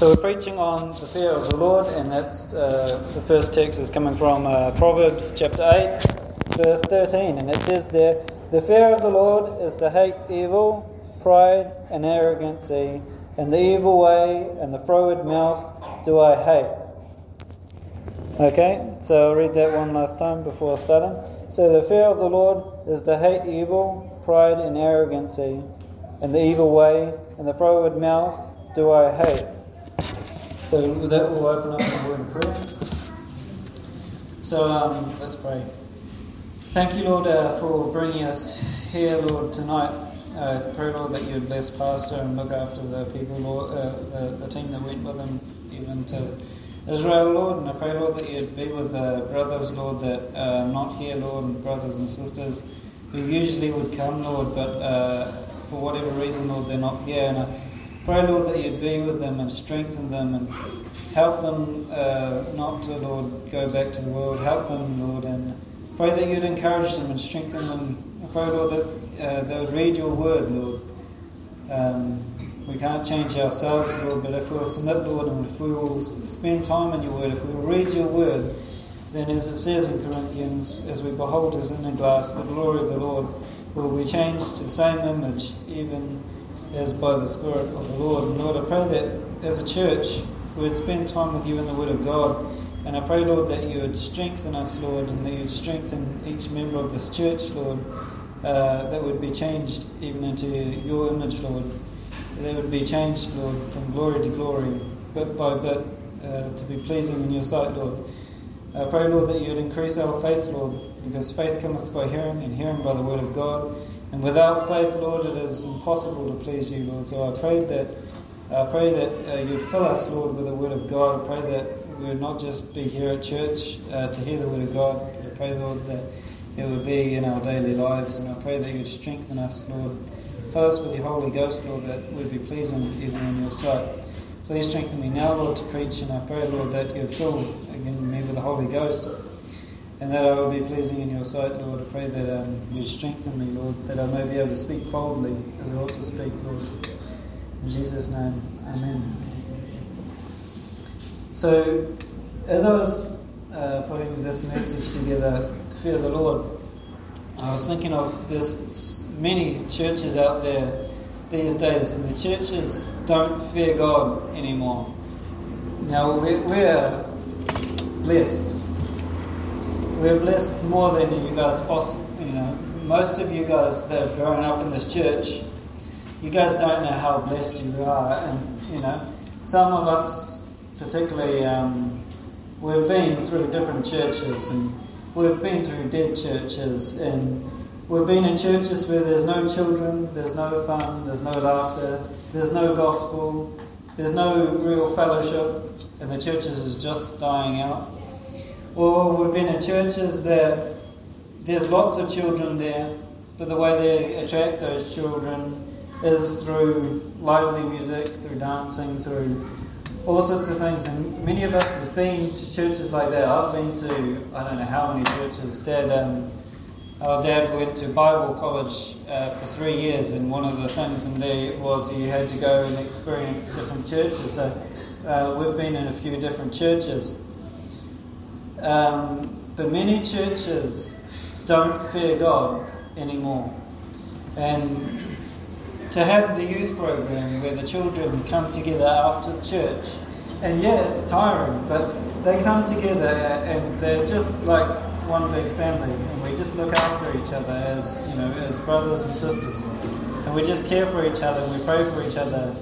So we're preaching on the fear of the Lord, and that's uh, the first text is coming from uh, Proverbs chapter 8, verse 13, and it says there, The fear of the Lord is to hate evil, pride, and arrogancy, and the evil way and the froward mouth do I hate. Okay, so I'll read that one last time before starting. So the fear of the Lord is to hate evil, pride, and arrogancy, and the evil way and the froward mouth do I hate. So with that, we'll open up the word of prayer. So um, let's pray. Thank you, Lord, uh, for bringing us here, Lord, tonight. Uh, pray, Lord, that you'd bless Pastor and look after the people, Lord, uh, the, the team that went with him, even to Israel, Lord. And I pray, Lord, that you'd be with the brothers, Lord, that are not here, Lord, and brothers and sisters who usually would come, Lord, but uh, for whatever reason, Lord, they're not here. And I Pray, Lord, that you'd be with them and strengthen them and help them uh, not to, Lord, go back to the world. Help them, Lord, and pray that you'd encourage them and strengthen them. Pray, Lord, that uh, they would read your word, Lord. Um, we can't change ourselves, Lord, but if we'll submit, Lord, and if we will spend time in your word, if we will read your word, then as it says in Corinthians, as we behold as in a glass the glory of the Lord, will be changed to the same image, even as by the Spirit of the Lord. And Lord, I pray that as a church, we would spend time with you in the Word of God. And I pray, Lord, that you would strengthen us, Lord, and that you would strengthen each member of this church, Lord, uh, that would be changed even into your image, Lord. That would be changed, Lord, from glory to glory, bit by bit, uh, to be pleasing in your sight, Lord. I pray, Lord, that you would increase our faith, Lord, because faith cometh by hearing, and hearing by the word of God. And without faith, Lord, it is impossible to please you, Lord. So I pray that I pray that uh, you'd fill us, Lord, with the Word of God. I pray that we would not just be here at church uh, to hear the Word of God, but I pray, Lord, that it would be in our daily lives. And I pray that you'd strengthen us, Lord. Fill us with your Holy Ghost, Lord, that we'd be pleasing even in your sight. Please strengthen me now, Lord, to preach. And I pray, Lord, that you'd fill again me with the Holy Ghost and that I will be pleasing in your sight, Lord. I pray that um, you strengthen me, Lord, that I may be able to speak boldly as I ought to speak, Lord. In Jesus' name, Amen. So, as I was uh, putting this message together, Fear the Lord, I was thinking of there's many churches out there these days, and the churches don't fear God anymore. Now, we're, we're blessed we're blessed more than you guys you know. Most of you guys that have grown up in this church, you guys don't know how blessed you are, and you know, some of us, particularly, um, we've been through different churches, and we've been through dead churches, and we've been in churches where there's no children, there's no fun, there's no laughter, there's no gospel, there's no real fellowship, and the churches is just dying out. Or we've been in churches that there's lots of children there, but the way they attract those children is through lively music, through dancing, through all sorts of things. And many of us have been to churches like that. I've been to I don't know how many churches. Dad, um, our dad went to Bible college uh, for three years, and one of the things in there was you had to go and experience different churches. So uh, we've been in a few different churches. Um, but many churches don't fear God anymore. And to have the youth program where the children come together after church, and yeah, it's tiring, but they come together and they're just like one big family, and we just look after each other as you know, as brothers and sisters, and we just care for each other, and we pray for each other,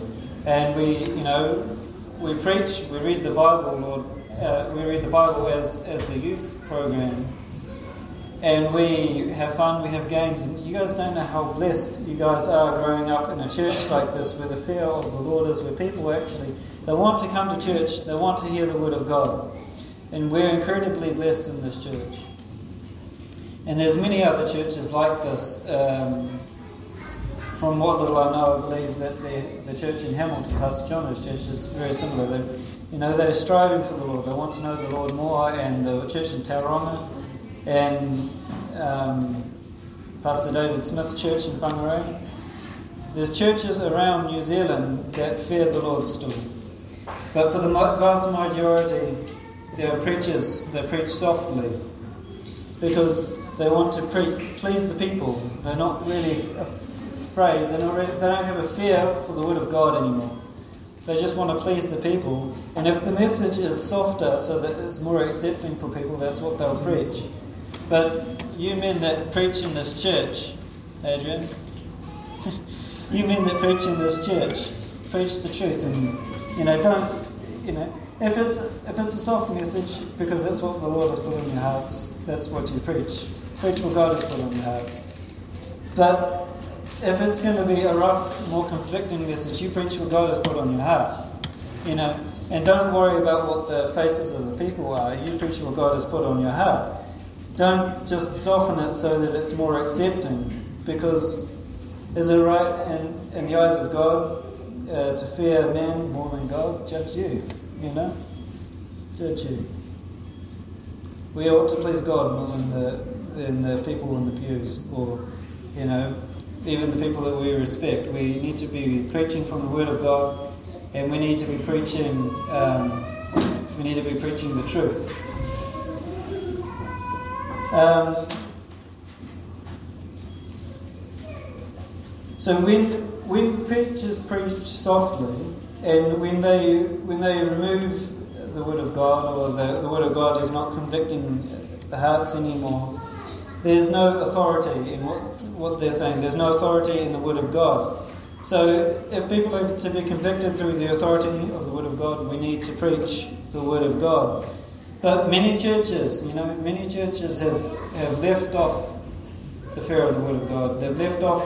and we, you know, we preach, we read the Bible, Lord, uh, we read the Bible as, as the youth program. And we have fun, we have games, and you guys don't know how blessed you guys are growing up in a church like this where the fear of the Lord is, where people actually they want to come to church, they want to hear the word of God. And we're incredibly blessed in this church. And there's many other churches like this. Um, from what little I know, I believe that the, the church in Hamilton, Pastor John's church, is very similar. They, you know, they're striving for the Lord. They want to know the Lord more. And the church in Tauranga and um, Pastor David Smith's church in Whangarei. There's churches around New Zealand that fear the Lord still. But for the vast majority, there are preachers that preach softly because they want to pre- please the people. They're not really afraid. They're not really, they don't have a fear for the word of God anymore. They just want to please the people. And if the message is softer so that it's more accepting for people, that's what they'll preach. But you men that preach in this church, Adrian, you men that preach in this church, preach the truth and you know, don't you know if it's if it's a soft message because that's what the Lord has put in your hearts, that's what you preach. Preach what God has put in your hearts. But if it's going to be a rough, more conflicting message, you preach what God has put on your heart. You know, and don't worry about what the faces of the people are. You preach what God has put on your heart. Don't just soften it so that it's more accepting, because is it right in, in the eyes of God uh, to fear man more than God? Judge you, you know? Judge you. We ought to please God more than the, than the people in the pews, or, you know, even the people that we respect. We need to be preaching from the Word of God, and we need to be preaching. Um, we need to be preaching the truth. Um, so when when preachers preach softly, and when they when they remove the word of God or the, the word of God is not convicting the hearts anymore, there's no authority in what what they're saying. There's no authority in the word of God. So if people are to be convicted through the authority of the word of God, we need to preach the word of God. But many churches, you know, many churches have, have left off the fear of the Word of God. They've left off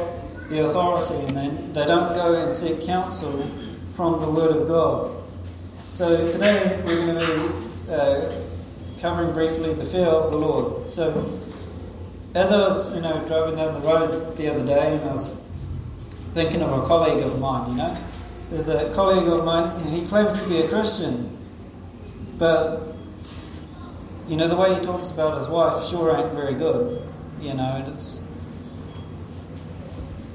the authority and they, they don't go and seek counsel from the Word of God. So today we're going to be uh, covering briefly the fear of the Lord. So as I was, you know, driving down the road the other day and I was thinking of a colleague of mine, you know. There's a colleague of mine and he claims to be a Christian, but you know, the way he talks about his wife sure ain't very good. You know, it's,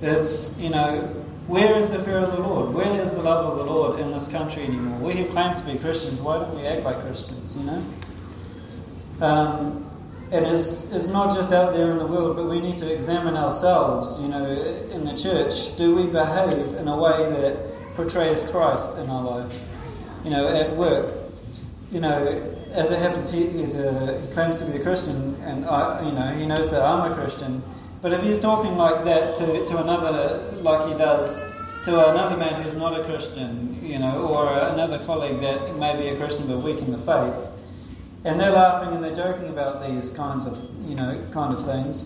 there's, you know, where is the fear of the Lord? Where is the love of the Lord in this country anymore? We who claim to be Christians, why don't we act like Christians, you know? Um, and it's, it's not just out there in the world, but we need to examine ourselves, you know, in the church. Do we behave in a way that portrays Christ in our lives? You know, at work, you know, as it happens, he, a, he claims to be a Christian, and I, you know he knows that I'm a Christian. But if he's talking like that to, to another, like he does to another man who's not a Christian, you know, or another colleague that may be a Christian but weak in the faith, and they're laughing and they're joking about these kinds of, you know, kind of things,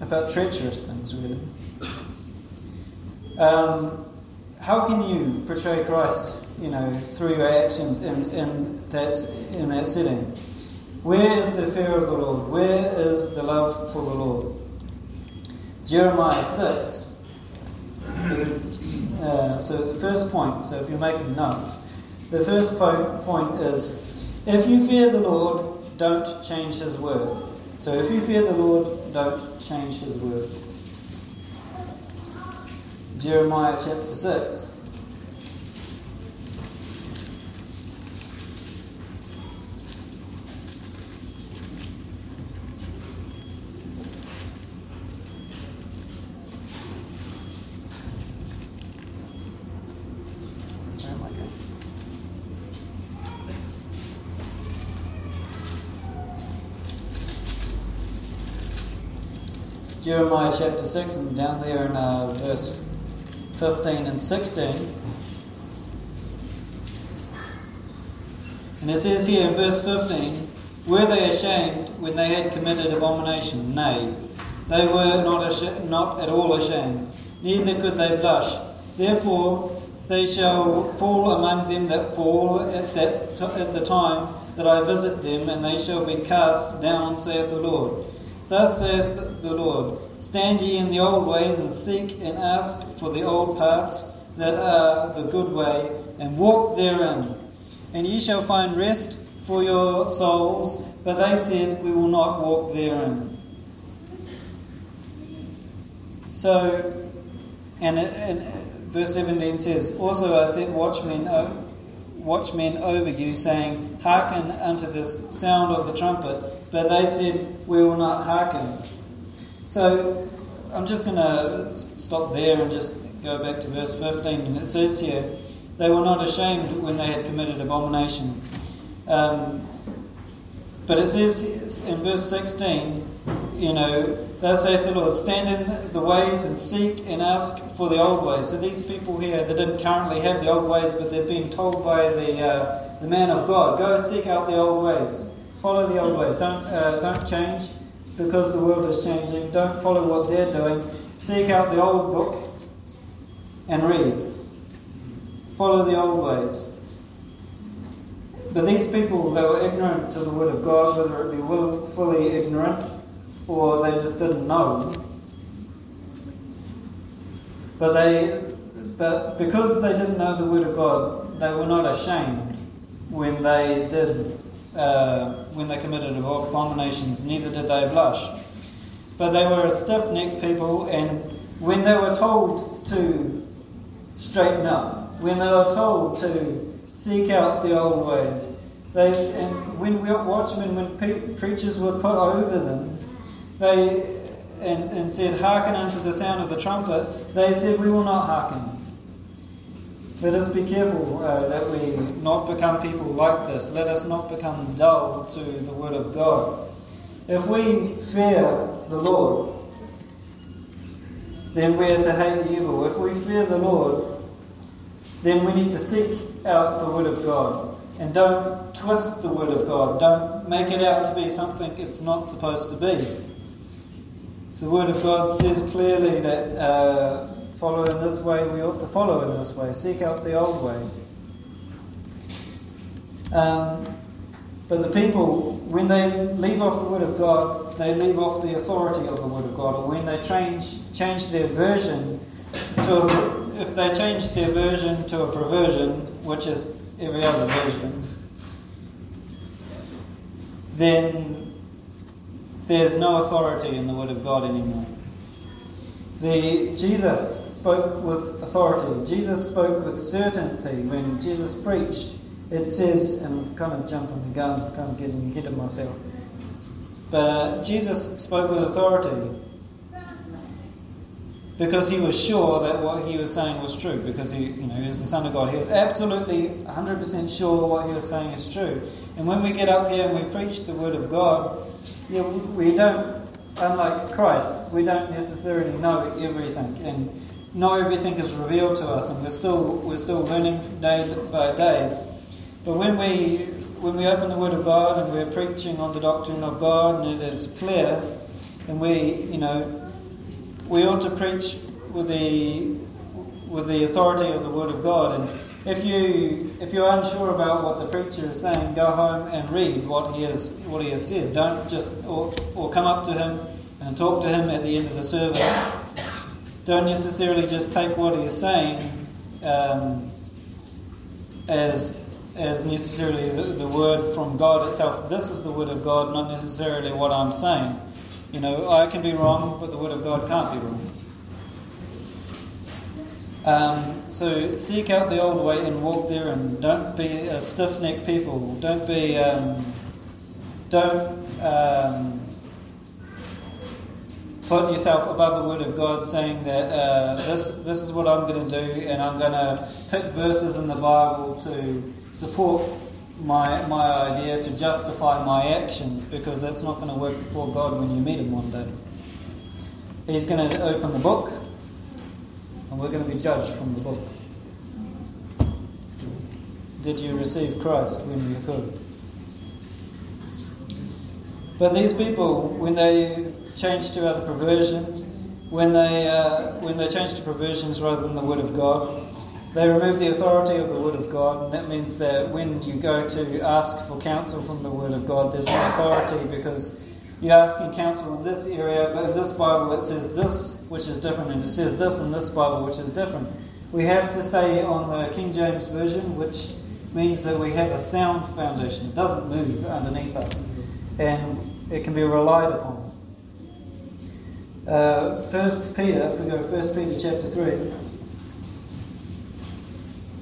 about treacherous things, really. Um, how can you portray Christ you know, through your actions in, in, that, in that setting. Where is the fear of the Lord? Where is the love for the Lord? Jeremiah 6. Uh, so the first point, so if you're making notes, the first point is if you fear the Lord, don't change his word. So if you fear the Lord, don't change his word. Jeremiah chapter 6. Jeremiah chapter 6 and down there in uh, verse 15 and 16. And it says here in verse 15, Were they ashamed when they had committed abomination? Nay, they were not, not at all ashamed, neither could they blush. Therefore, they shall fall among them that fall at, that t- at the time that I visit them, and they shall be cast down, saith the Lord. Thus saith the Lord Stand ye in the old ways, and seek and ask for the old paths that are the good way, and walk therein. And ye shall find rest for your souls. But they said, We will not walk therein. So, and, and verse 17 says, Also I set watchmen watchmen over you, saying, Hearken unto the sound of the trumpet. But they said, We will not hearken. So I'm just going to stop there and just go back to verse 15. And it says here, They were not ashamed when they had committed abomination. Um, but it says in verse 16, you know, thus saith the Lord, stand in the ways and seek and ask for the old ways. So these people here, they didn't currently have the old ways, but they've been told by the, uh, the man of God, go seek out the old ways. Follow the old ways. Don't, uh, don't change because the world is changing. Don't follow what they're doing. Seek out the old book and read. Follow the old ways. But these people, they were ignorant to the Word of God, whether it be fully ignorant or they just didn't know. But they, but because they didn't know the Word of God, they were not ashamed when they did, uh, when they committed abominations. Neither did they blush. But they were a stiff-necked people, and when they were told to straighten up, when they were told to seek out the old ways. They, and when watchmen, when preachers were put over them, they and, and said, Hearken unto the sound of the trumpet, they said, We will not hearken. Let us be careful uh, that we not become people like this. Let us not become dull to the Word of God. If we fear the Lord, then we are to hate evil. If we fear the Lord, then we need to seek out the Word of God. And don't twist the Word of God. Don't make it out to be something it's not supposed to be. The Word of God says clearly that uh, follow in this way, we ought to follow in this way. Seek out the old way. Um, but the people, when they leave off the Word of God, they leave off the authority of the Word of God. Or when they change, change their version to a if they change their version to a perversion, which is every other version, then there's no authority in the Word of God anymore. The, Jesus spoke with authority. Jesus spoke with certainty when Jesus preached. It says, and I'm kind of jumping the gun, kind of getting ahead of myself. But uh, Jesus spoke with authority because he was sure that what he was saying was true, because he, you know, he was the Son of God. He was absolutely 100% sure what he was saying is true. And when we get up here and we preach the Word of God, yeah, we don't, unlike Christ, we don't necessarily know everything, and not everything is revealed to us, and we're still we're still learning day by day. But when we when we open the Word of God and we're preaching on the doctrine of God, and it is clear, and we, you know, we ought to preach with the with the authority of the Word of God. And if you if you're unsure about what the preacher is saying, go home and read what he has what he has said. Don't just or, or come up to him and talk to him at the end of the service. Don't necessarily just take what he is saying um, as as necessarily the, the word from God itself. This is the word of God, not necessarily what I'm saying. You know, I can be wrong, but the Word of God can't be wrong. Um, so seek out the old way and walk there, and don't be a stiff-necked people. Don't be, um, don't um, put yourself above the Word of God, saying that uh, this this is what I'm going to do, and I'm going to pick verses in the Bible to support my, my idea to justify my actions because that's not going to work before God when you meet Him one day. He's going to open the book and we're going to be judged from the book. Did you receive Christ when you could? But these people, when they change to other perversions, when they, uh, when they change to perversions rather than the Word of God, they remove the authority of the Word of God, and that means that when you go to ask for counsel from the Word of God, there's no authority because you're asking counsel in this area, but in this Bible it says this, which is different, and it says this in this Bible, which is different. We have to stay on the King James Version, which means that we have a sound foundation. It doesn't move underneath us, and it can be relied upon. Uh, First Peter, if we go to First Peter chapter three.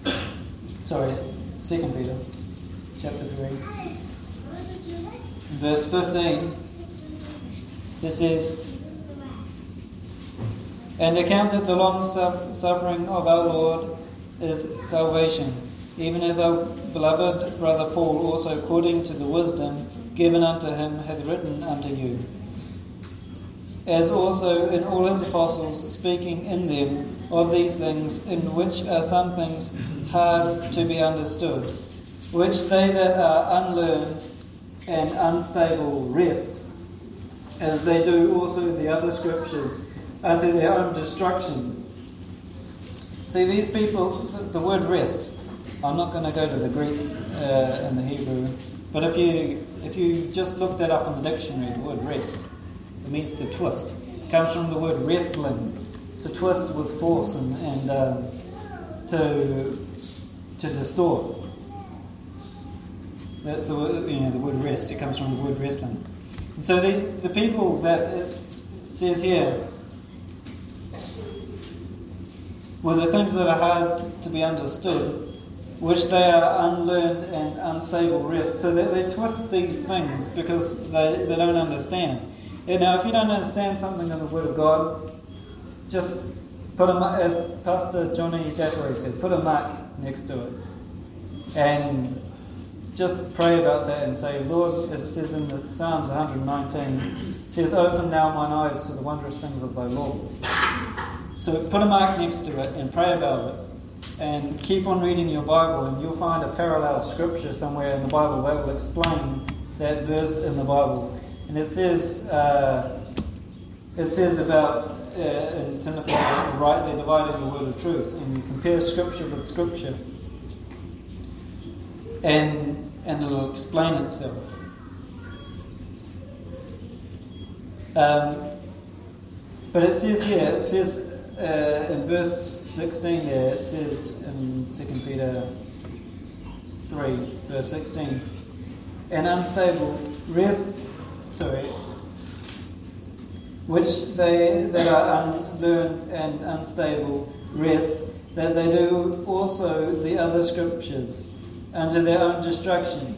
sorry, Second Peter, chapter three, verse fifteen. It is "And account that the long suffering of our Lord is salvation, even as our beloved brother Paul also, according to the wisdom given unto him, hath written unto you." as also in all his apostles, speaking in them of these things, in which are some things hard to be understood, which they that are unlearned and unstable wrest, as they do also the other scriptures, unto their own destruction. See, these people, the word wrest, I'm not going to go to the Greek uh, and the Hebrew, but if you if you just look that up in the dictionary, the word wrest, it means to twist. It comes from the word wrestling, to twist with force and, and uh, to to distort. That's the word, you know, the word rest. It comes from the word wrestling. And so the, the people that says here were the things that are hard to be understood, which they are unlearned and unstable wrest. So they, they twist these things because they, they don't understand. And now, if you don't understand something in the Word of God, just put a as Pastor Johnny Dattery said, put a mark next to it, and just pray about that and say, Lord, as it says in the Psalms 119, it says, "Open thou mine eyes to the wondrous things of thy law." So put a mark next to it and pray about it, and keep on reading your Bible, and you'll find a parallel scripture somewhere in the Bible that will explain that verse in the Bible. And it says, uh, it says about uh, in Timothy, rightly dividing the word of truth, and you compare Scripture with Scripture, and and it'll explain itself. Um, but it says here, it says uh, in verse 16 there, it says in 2 Peter 3, verse 16, an unstable rest sorry, which they that are unlearned and unstable wrest, that they do also the other scriptures unto their own destruction.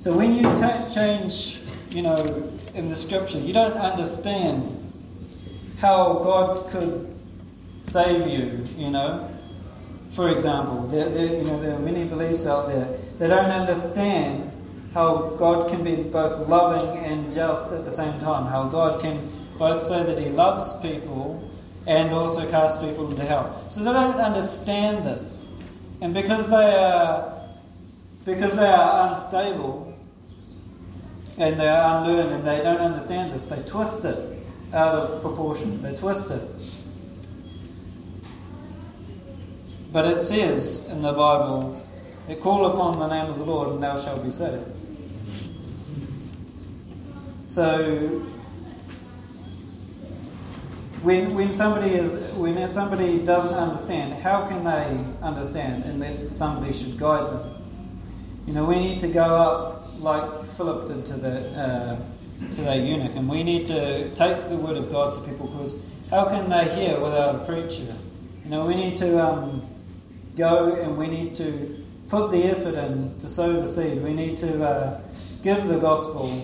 So when you change, you know, in the scripture, you don't understand how God could save you, you know. For example, there, there, you know, there are many beliefs out there that don't understand how God can be both loving and just at the same time, how God can both say that He loves people and also cast people into hell. So they don't understand this. And because they are because they are unstable and they are unlearned and they don't understand this, they twist it out of proportion. They twist it. But it says in the Bible, they call upon the name of the Lord and thou shalt be saved. So when when somebody is when somebody doesn't understand, how can they understand unless somebody should guide them? You know, we need to go up like Philip did to the uh, to that eunuch, and we need to take the word of God to people because how can they hear without a preacher? You know, we need to um, go and we need to put the effort in to sow the seed. We need to uh, give the gospel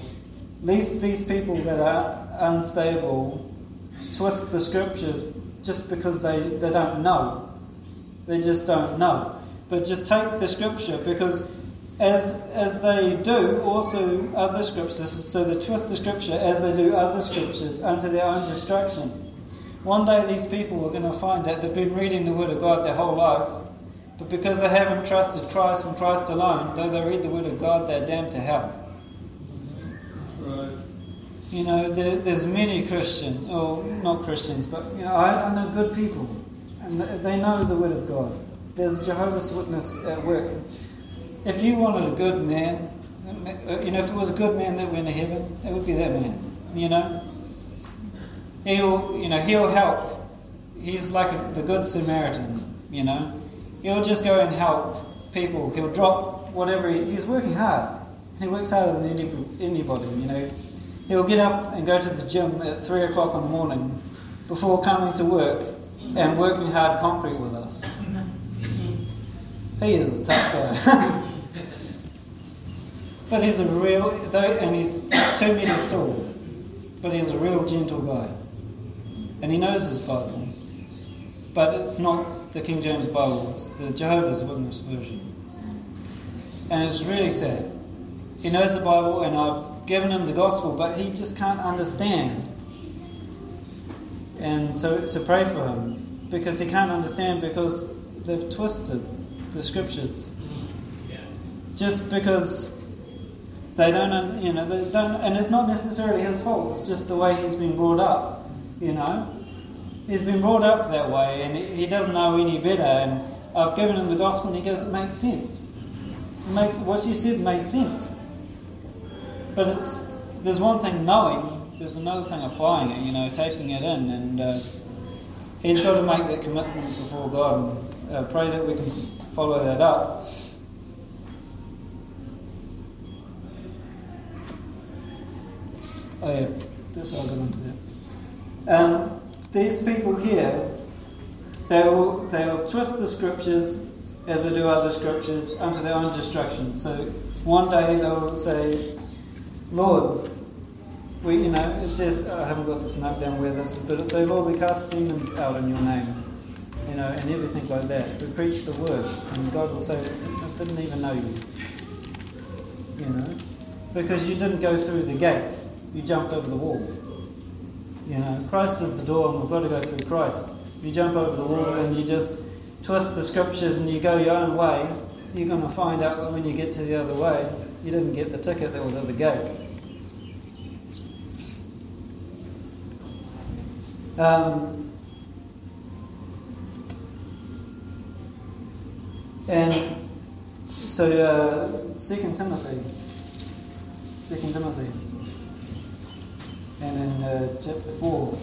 these, these people that are unstable twist the scriptures just because they, they don't know. They just don't know. But just take the scripture because as as they do also other scriptures, so they twist the scripture as they do other scriptures unto their own destruction. One day these people are going to find that they've been reading the Word of God their whole life, but because they haven't trusted Christ and Christ alone, though they read the Word of God, they're damned to hell. Right. You know, there, there's many Christians, or not Christians, but you know, I, I know good people, and they know the Word of God. There's a Jehovah's Witness at work. If you wanted a good man, you know, if it was a good man that went to heaven, it would be that man. You know, he'll, you know, he'll help. He's like a, the good Samaritan. You know, he'll just go and help people. He'll drop whatever. He, he's working hard. He works harder than anybody. You know, He'll get up and go to the gym at 3 o'clock in the morning before coming to work and working hard concrete with us. He is a tough guy. but he's a real, and he's two metres tall, but he's a real gentle guy. And he knows his Bible. But it's not the King James Bible, it's the Jehovah's Witness version. And it's really sad. He knows the Bible, and I've given him the gospel, but he just can't understand. And so, so pray for him because he can't understand because they've twisted the scriptures. Mm, just because they don't, you know, they don't, and it's not necessarily his fault. It's just the way he's been brought up, you know. He's been brought up that way, and he doesn't know any better. And I've given him the gospel, and he goes, "It makes sense. It makes what you said made sense." But it's there's one thing knowing, there's another thing applying it. You know, taking it in, and uh, he's got to make that commitment before God. And uh, pray that we can follow that up. Yeah, that's how I got into that. Um, these people here, they will they will twist the scriptures as they do other scriptures unto their own destruction. So one day they will say, Lord, we you know it says I haven't got this marked down where this is, but it says, Lord, we cast demons out in your name. You know, and everything like that. We preach the word, and God will say, I didn't even know you. You know, because you didn't go through the gate, you jumped over the wall. You know, Christ is the door, and we've got to go through Christ. If you jump over the wall and you just twist the scriptures and you go your own way, you're going to find out that when you get to the other way, you didn't get the ticket that was at the gate. Um, and so, uh, Second Timothy, Second Timothy, and in uh, chapter four.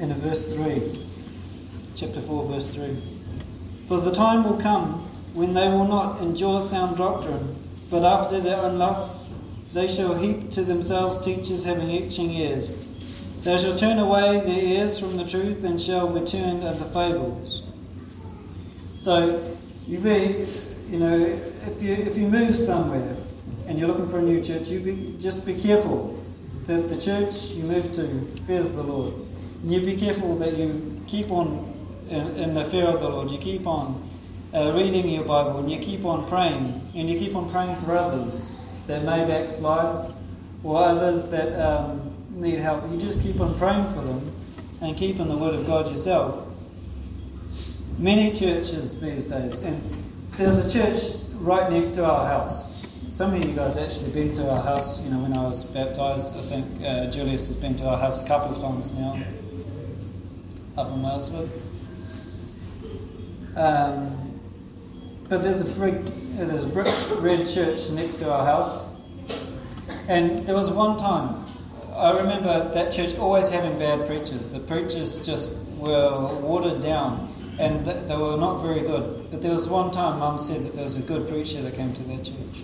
And in verse 3, chapter 4, verse 3. For the time will come when they will not endure sound doctrine, but after their own lusts they shall heap to themselves teachers having itching ears. They shall turn away their ears from the truth and shall be turned unto fables. So, you be, you know, if you if you move somewhere and you're looking for a new church, you be, just be careful that the church you move to fears the Lord. And you be careful that you keep on in, in the fear of the Lord. You keep on uh, reading your Bible and you keep on praying. And you keep on praying for others that may backslide or others that um, need help. You just keep on praying for them and keep in the Word of God yourself. Many churches these days, and there's a church right next to our house. Some of you guys actually been to our house. You know, when I was baptized, I think uh, Julius has been to our house a couple of times now, up in Wellswood. Um, but there's a brick, there's a brick red church next to our house, and there was one time I remember that church always having bad preachers. The preachers just were watered down, and th- they were not very good. But there was one time Mum said that there was a good preacher that came to that church.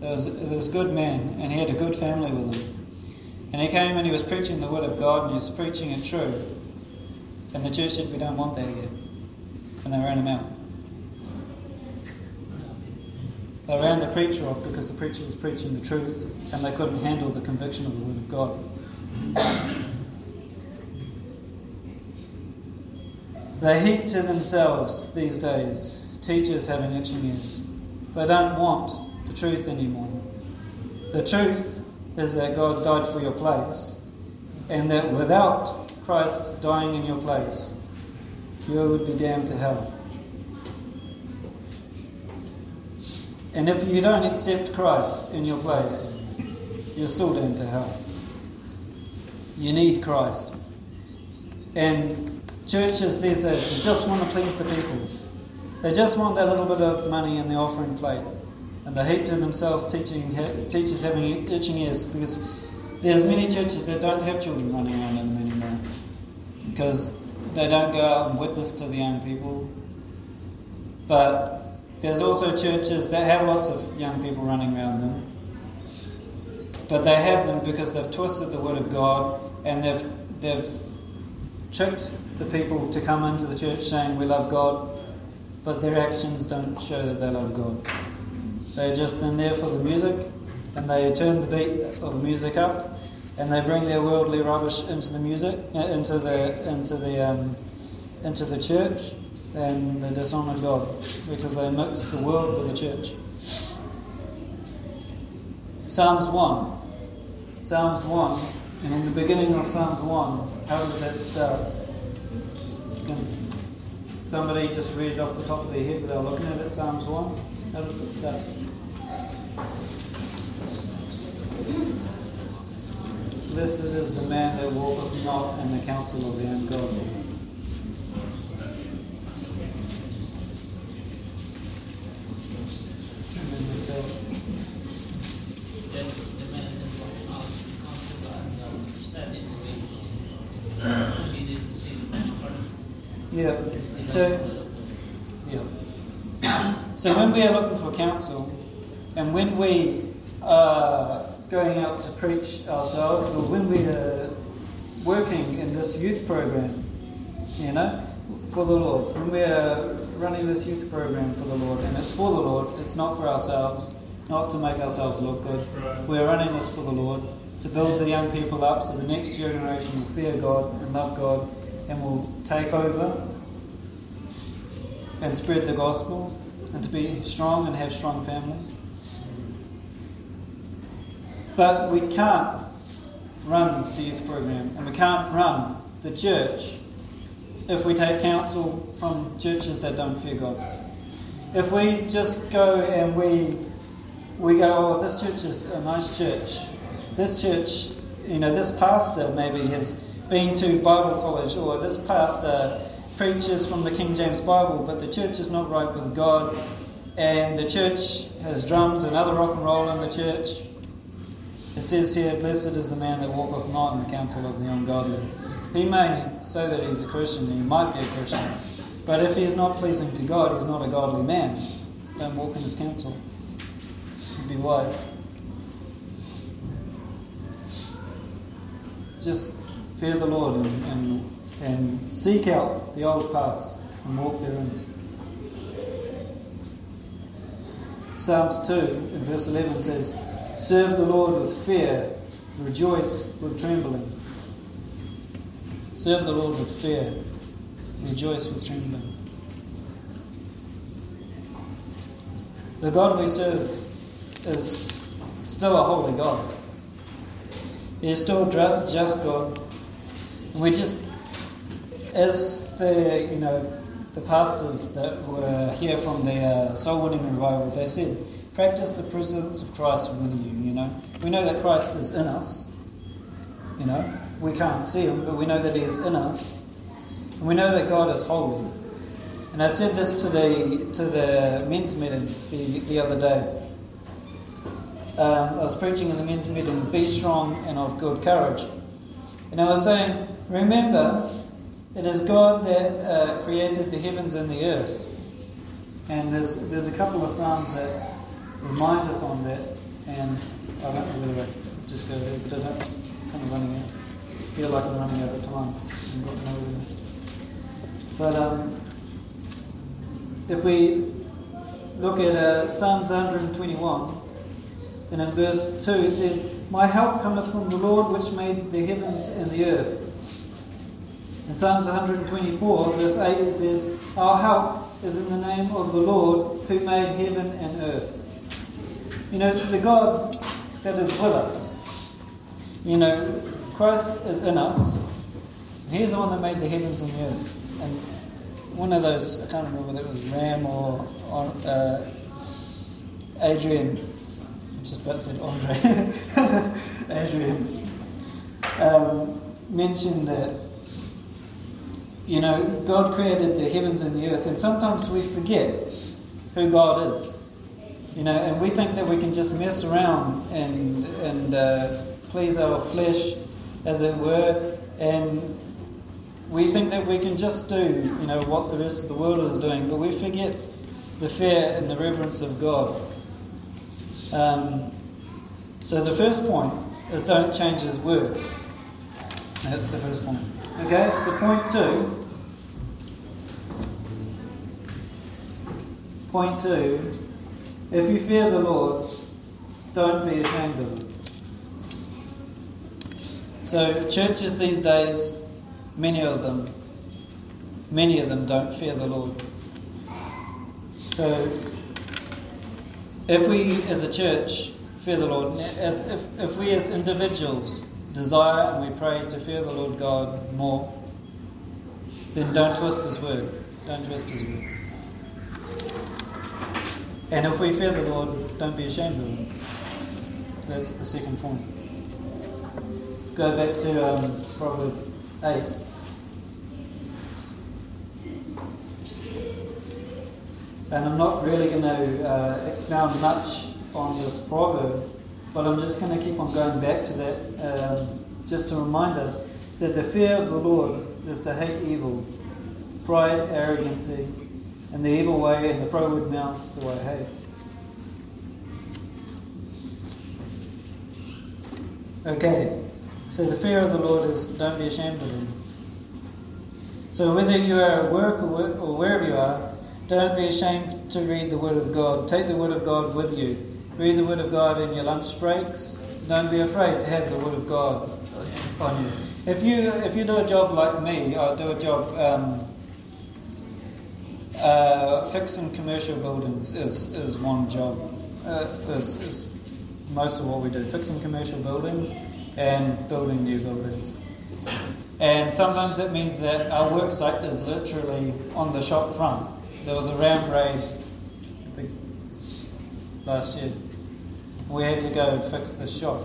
There was, a good man, and he had a good family with him. And he came and he was preaching the word of God, and he was preaching it true. And the church said, "We don't want that here," and they ran him out. They ran the preacher off because the preacher was preaching the truth and they couldn't handle the conviction of the Word of God. They heap to themselves these days teachers having itching ears. They don't want the truth anymore. The truth is that God died for your place and that without Christ dying in your place, you would be damned to hell. And if you don't accept Christ in your place, you're still damned to hell. You need Christ. And churches these days, they just want to please the people. They just want that little bit of money in the offering plate. And they heap to themselves teaching, teachers having itching ears because there's many churches that don't have children running around in them anymore. because they don't go out and witness to the young people. But there's also churches that have lots of young people running around them. But they have them because they've twisted the word of God and they've they've tricked the people to come into the church saying we love God, but their actions don't show that they love God. They're just in there for the music and they turn the beat of the music up and they bring their worldly rubbish into the music, uh, into the into the um, into the church, and they dishonour God because they mix the world with the church. Psalms one, Psalms one, and in the beginning of Psalms one, how does that start? Can somebody just read it off the top of their head without looking at it? Psalms one. How does it start? Blessed is the man that walketh not in the counsel of the ungodly. Yeah. So, yeah. So when we are looking for counsel, and when we are going out to preach ourselves, or when we are working in this youth program, you know, for the Lord, when we are running this youth program for the Lord, and it's for the Lord, it's not for ourselves, not to make ourselves look good. Right. We're running this for the Lord, to build the young people up so the next generation will fear God and love God and will take over and spread the gospel and to be strong and have strong families. But we can't run the youth program and we can't run the church if we take counsel from churches that don't fear God. If we just go and we we go, oh, this church is a nice church. This church, you know, this pastor maybe has been to Bible college, or this pastor preaches from the King James Bible, but the church is not right with God, and the church has drums and other rock and roll in the church. It says here, Blessed is the man that walketh not in the counsel of the ungodly. He may say that he's a Christian, he might be a Christian, but if he's not pleasing to God, he's not a godly man. Don't walk in his counsel. Be wise. Just fear the Lord and, and, and seek out the old paths and walk therein. Psalms 2 in verse 11 says, Serve the Lord with fear, rejoice with trembling. Serve the Lord with fear, rejoice with trembling. The God we serve is still a holy God. He is still just God. And we just, as the, you know, the pastors that were here from the uh, soul winning revival, they said, practice the presence of Christ with you, you know. We know that Christ is in us, you know. We can't see him, but we know that he is in us. And we know that God is holy. And I said this to the to the men's meeting the, the other day. Um, I was preaching in the men's meeting, be strong and of good courage. And I was saying, remember, it is God that uh, created the heavens and the earth. And there's there's a couple of psalms that remind us on that. And I don't know whether I just go there, but I don't kind of running out. Feel like I'm running out of time. Got. But um, if we look at uh, Psalms 121, and in verse 2 it says, My help cometh from the Lord which made the heavens and the earth. In Psalms 124, verse 8, it says, Our help is in the name of the Lord who made heaven and earth. You know, the God that is with us. You know, Christ is in us. He's the one that made the heavens and the earth. And one of those, I can't remember whether it was Ram or, or uh, Adrian, just about said Andre, Adrian, um, mentioned that, you know, God created the heavens and the earth, and sometimes we forget who God is. You know, and we think that we can just mess around and, and uh, please our flesh, as it were, and we think that we can just do, you know, what the rest of the world is doing, but we forget the fear and the reverence of God. Um, so the first point is don't change His word. That's the first point. Okay, so point two. Point two if you fear the Lord, don't be ashamed of Him. So, churches these days, many of them, many of them don't fear the Lord. So, if we as a church fear the Lord, as if, if we as individuals desire and we pray to fear the Lord God more, then don't twist His word. Don't twist His word. And if we fear the Lord, don't be ashamed of Him. That's the second point. Go back to um, Proverbs 8. And I'm not really going to uh, expound much on this proverb, but I'm just going to keep on going back to that um, just to remind us that the fear of the Lord is to hate evil, pride, arrogancy, and the evil way and the froward mouth do I hate. Okay, so the fear of the Lord is don't be ashamed of Him. So whether you are at work or, or wherever you are, don't be ashamed to read the Word of God. Take the Word of God with you. Read the Word of God in your lunch breaks. Don't be afraid to have the Word of God on you. If you if you do a job like me, I do a job um, uh, fixing commercial buildings is, is one job. Uh, is, is most of what we do, fixing commercial buildings and building new buildings. And sometimes it means that our work site is literally on the shop front. There was a ram raid last year. We had to go fix the shop.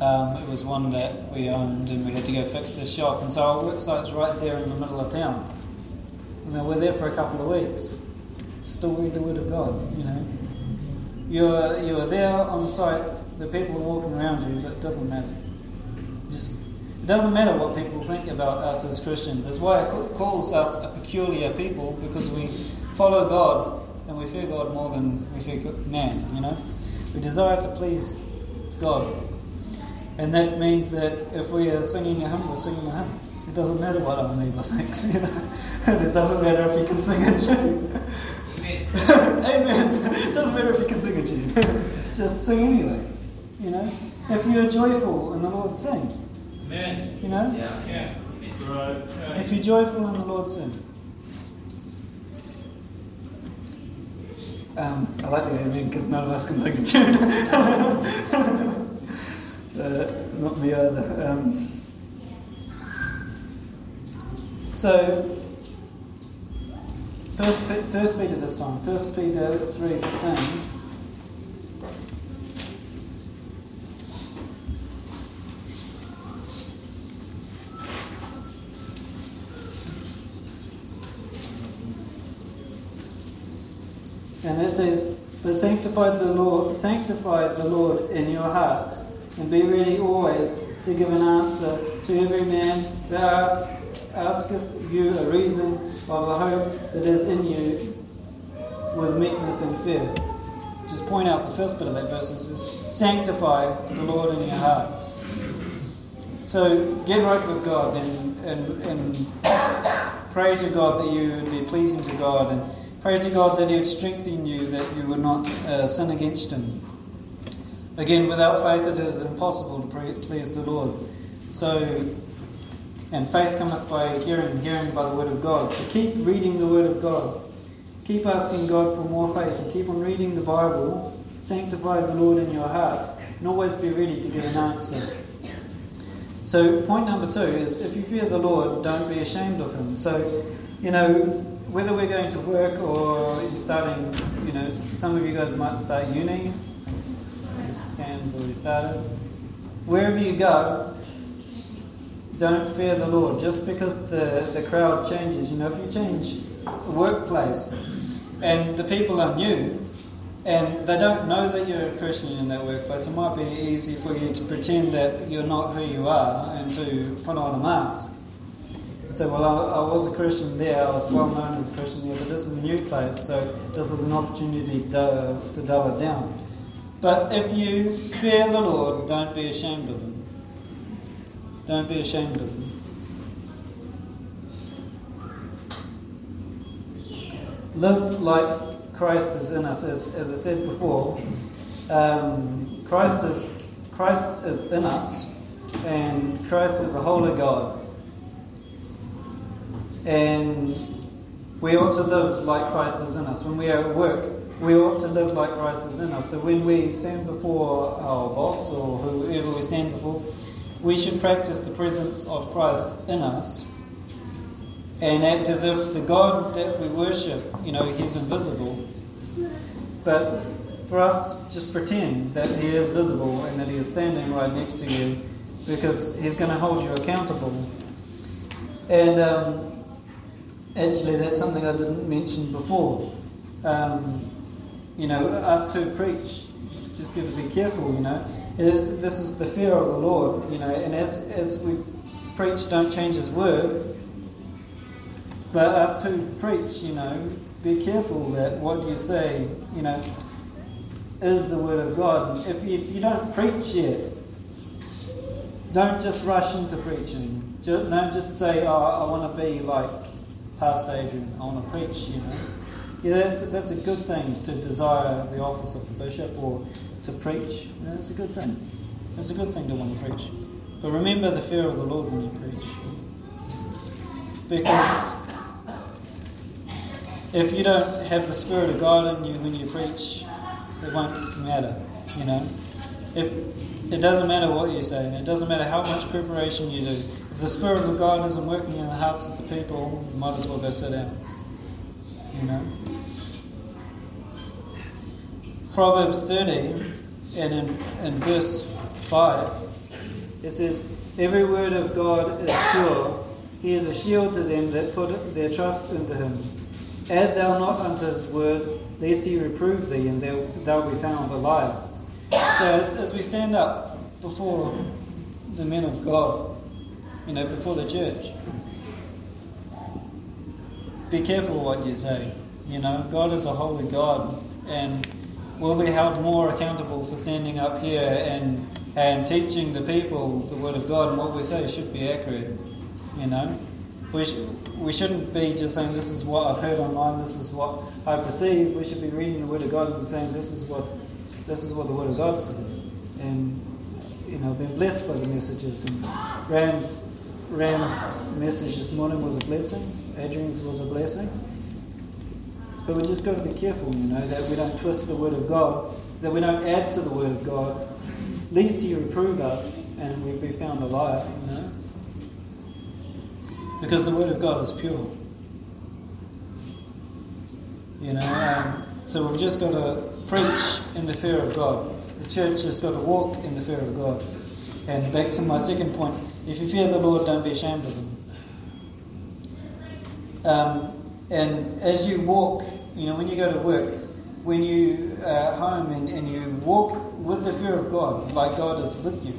Um, it was one that we owned, and we had to go fix the shop. And so our work site's right there in the middle of town. Know, we're there for a couple of weeks. Still read the Word of God, you know. You're, you're there on site, the people are walking around you, but it doesn't matter. Just, it doesn't matter what people think about us as Christians. That's why it calls us a peculiar people, because we follow God and we fear God more than we fear man, you know. We desire to please God. And that means that if we are singing a hymn, we're singing a hymn. It doesn't matter what our neighbour thinks, you know. And it doesn't matter if he can sing a tune. Amen. Amen. It doesn't matter if you can sing a tune. Just sing anyway. You know? If you're joyful in the Lord, sing. Amen. You know? Yeah. yeah. Right. If you're joyful in the Lord, sing. Um, I like the amen because none of us can sing a tune. uh, not me either. Um, so, First, First Peter this time. First Peter three three fifteen. Says, But sanctify the Lord sanctify the Lord in your hearts, and be ready always to give an answer to every man that asketh you a reason of the hope that is in you with meekness and fear. Just point out the first bit of that verse It says, sanctify the Lord in your hearts. So get right with God and, and, and pray to God that you would be pleasing to God and pray to God that He would strengthen you, that you would not uh, sin against Him. Again, without faith it is impossible to please the Lord. So and faith cometh by hearing, hearing by the word of God. So keep reading the word of God. Keep asking God for more faith, and keep on reading the Bible. Sanctify the Lord in your hearts, and always be ready to give an answer. So, point number two is if you fear the Lord, don't be ashamed of Him. So, you know, whether we're going to work or you're starting, you know, some of you guys might start uni. Stan's already started. Wherever you go, don't fear the Lord just because the, the crowd changes. You know, if you change workplace and the people are new and they don't know that you're a Christian in that workplace, it might be easy for you to pretend that you're not who you are and to put on a mask. Say, well, I, I was a Christian there, I was well known as a Christian there, but this is a new place, so this is an opportunity to, to dull it down. But if you fear the Lord, don't be ashamed of him. Don't be ashamed of him. Live like Christ is in us. As, as I said before, um, Christ, is, Christ is in us, and Christ is a holy God. And we ought to live like Christ is in us. When we are at work, we ought to live like Christ is in us. So when we stand before our boss or whoever we stand before, we should practice the presence of Christ in us and act as if the God that we worship, you know, He's invisible. But for us, just pretend that He is visible and that He is standing right next to you because He's going to hold you accountable. And um, actually, that's something I didn't mention before. Um, you know, us who preach, just got to be careful, you know. Uh, this is the fear of the Lord, you know, and as, as we preach, don't change His word. But us who preach, you know, be careful that what you say, you know, is the word of God. If you, if you don't preach yet, don't just rush into preaching. Don't just say, oh, I want to be like Pastor Adrian, want to preach, you know. Yeah, that's, that's a good thing to desire the office of the bishop or to preach. Yeah, that's a good thing. It's a good thing to want to preach. But remember the fear of the Lord when you preach. Because if you don't have the Spirit of God in you when you preach, it won't matter, you know. If it doesn't matter what you say, and it doesn't matter how much preparation you do. If the Spirit of God isn't working in the hearts of the people, you might as well go sit down. You know? Proverbs 30 and in, in verse 5 it says, Every word of God is pure. He is a shield to them that put their trust into him. Add thou not unto his words, lest he reprove thee, and thou, thou be found a liar. So as, as we stand up before the men of God, you know, before the church, be careful what you say. You know, God is a holy God, and we'll be held more accountable for standing up here and and teaching the people the Word of God and what we say should be accurate. You know, we sh- we shouldn't be just saying this is what I've heard online, this is what I perceive. We should be reading the Word of God and saying this is what this is what the Word of God says, and you know, been blessed by the messages. And Ram's Ram's message this morning was a blessing. Adrian's was a blessing. But we just got to be careful, you know, that we don't twist the Word of God, that we don't add to the Word of God, lest He reprove us and we be found a liar, you know. Because the Word of God is pure. You know, um, so we've just got to preach in the fear of God. The church has got to walk in the fear of God. And back to my second point if you fear the Lord, don't be ashamed of Him. Um, and as you walk, you know, when you go to work, when you are home and, and you walk with the fear of God, like God is with you,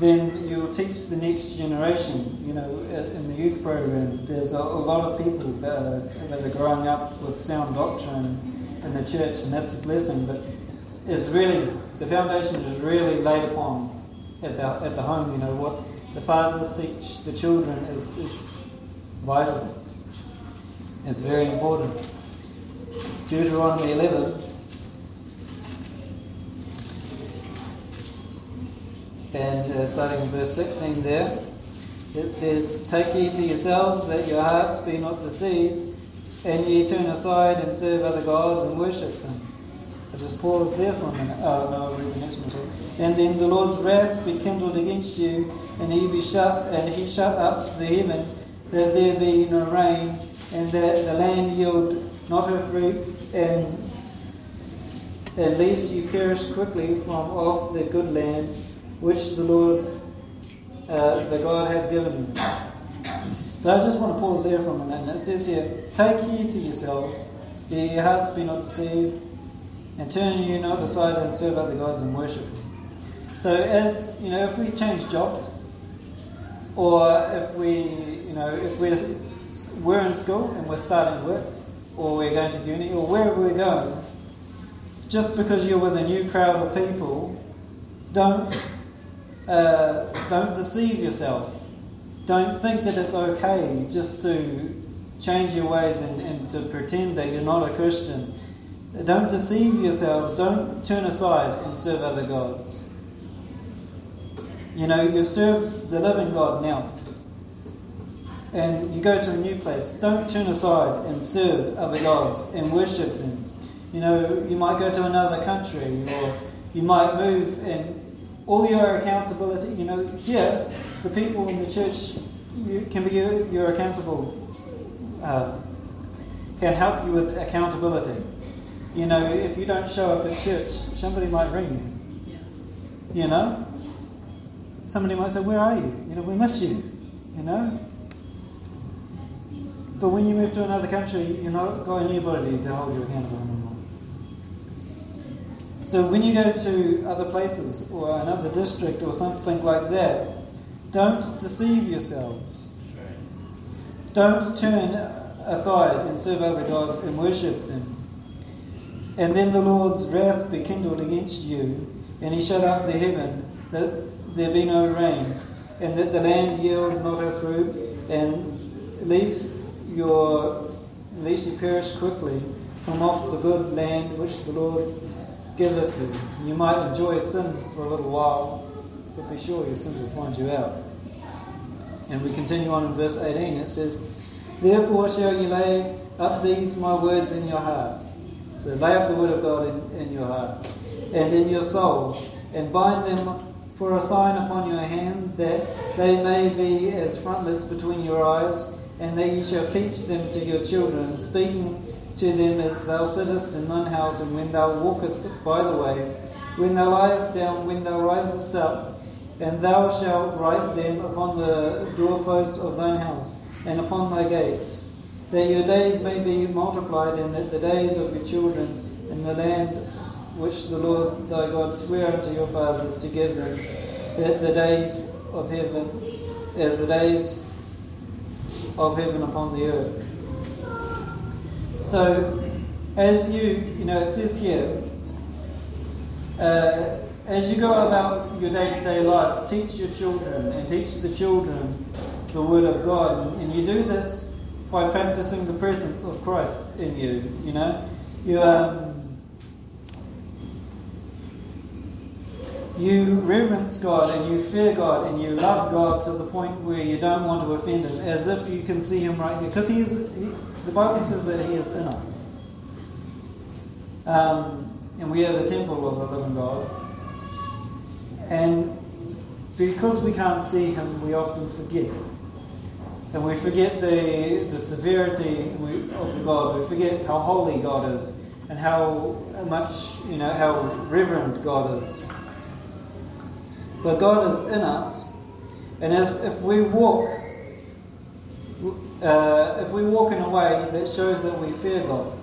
then you'll teach the next generation. You know, in the youth program, there's a, a lot of people that are, that are growing up with sound doctrine in the church, and that's a blessing. But it's really, the foundation is really laid upon at the, at the home. You know, what the fathers teach the children is, is vital. It's very important. Deuteronomy 11. And uh, starting in verse 16 there, it says, Take ye to yourselves that your hearts be not deceived, and ye turn aside and serve other gods and worship them. I just pause there for a minute. Oh, no, I'll read the next one. Sorry. And then the Lord's wrath be kindled against you, and he be shut, and he shut up the heaven, that there be no rain, and that the land yield not her fruit, and at least you perish quickly from off the good land which the Lord, uh, the God, hath given you. So I just want to pause there for a minute. It says here, Take heed to yourselves, that your hearts be not deceived, and turn you not aside and serve other gods and worship. So, as you know, if we change jobs, or if we, you know, if we're we're in school and we're starting work, or we're going to uni, or wherever we're going, just because you're with a new crowd of people, don't uh, don't deceive yourself. Don't think that it's okay just to change your ways and, and to pretend that you're not a Christian. Don't deceive yourselves. Don't turn aside and serve other gods. You know, you serve the living God now. And you go to a new place. Don't turn aside and serve other gods and worship them. You know, you might go to another country or you might move and all your accountability, you know, here, the people in the church you, can be your, your accountable, uh, can help you with accountability. You know, if you don't show up at church, somebody might ring you. You know? Somebody might say, Where are you? You know, we miss you. You know? But when you move to another country, you're not got anybody to hold you accountable. So when you go to other places or another district or something like that, don't deceive yourselves. Don't turn aside and serve other gods and worship them. And then the Lord's wrath be kindled against you, and he shut up the heaven that there be no rain, and that the land yield not her fruit, and lest your lest you perish quickly from off the good land which the Lord giveth you. You might enjoy sin for a little while, but be sure your sins will find you out. And we continue on in verse 18. It says, Therefore shall you lay up these my words in your heart. So lay up the word of God in, in your heart and in your soul, and bind them for a sign upon your hand, that they may be as frontlets between your eyes, and that ye shall teach them to your children, speaking to them as thou sittest in thine house, and when thou walkest by the way, when thou liest down, when thou risest up, and thou shalt write them upon the doorposts of thine house, and upon thy gates, that your days may be multiplied, and that the days of your children in the land which the Lord thy God sware unto your fathers to give them, that the days of heaven as the days of heaven upon the earth. So, as you, you know, it says here, uh, as you go about your day to day life, teach your children and teach the children the Word of God. And you do this by practicing the presence of Christ in you, you know. You, um, you reverence God and you fear God and you love God to the point where you don't want to offend Him, as if you can see Him right here. Because He is, he, the Bible says that He is in us. Um, and we are the temple of the living God. And because we can't see Him, we often forget. And we forget the, the severity of the God. We forget how holy God is and how much, you know, how reverent God is. But God is in us, and as if we walk, uh, if we walk in a way that shows that we fear God,